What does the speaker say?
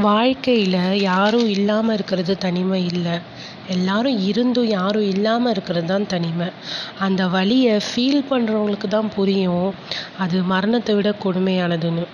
வாழ்க்கையில் யாரும் இல்லாமல் இருக்கிறது தனிமை இல்லை. எல்லாரும் இருந்தும் யாரும் இல்லாமல் இருக்கிறது தான் தனிமை. அந்த வலியை ஃபீல் பண்ணுறவங்களுக்கு தான் புரியும். அது மரணத்தை விட கொடுமையானதுன்னு.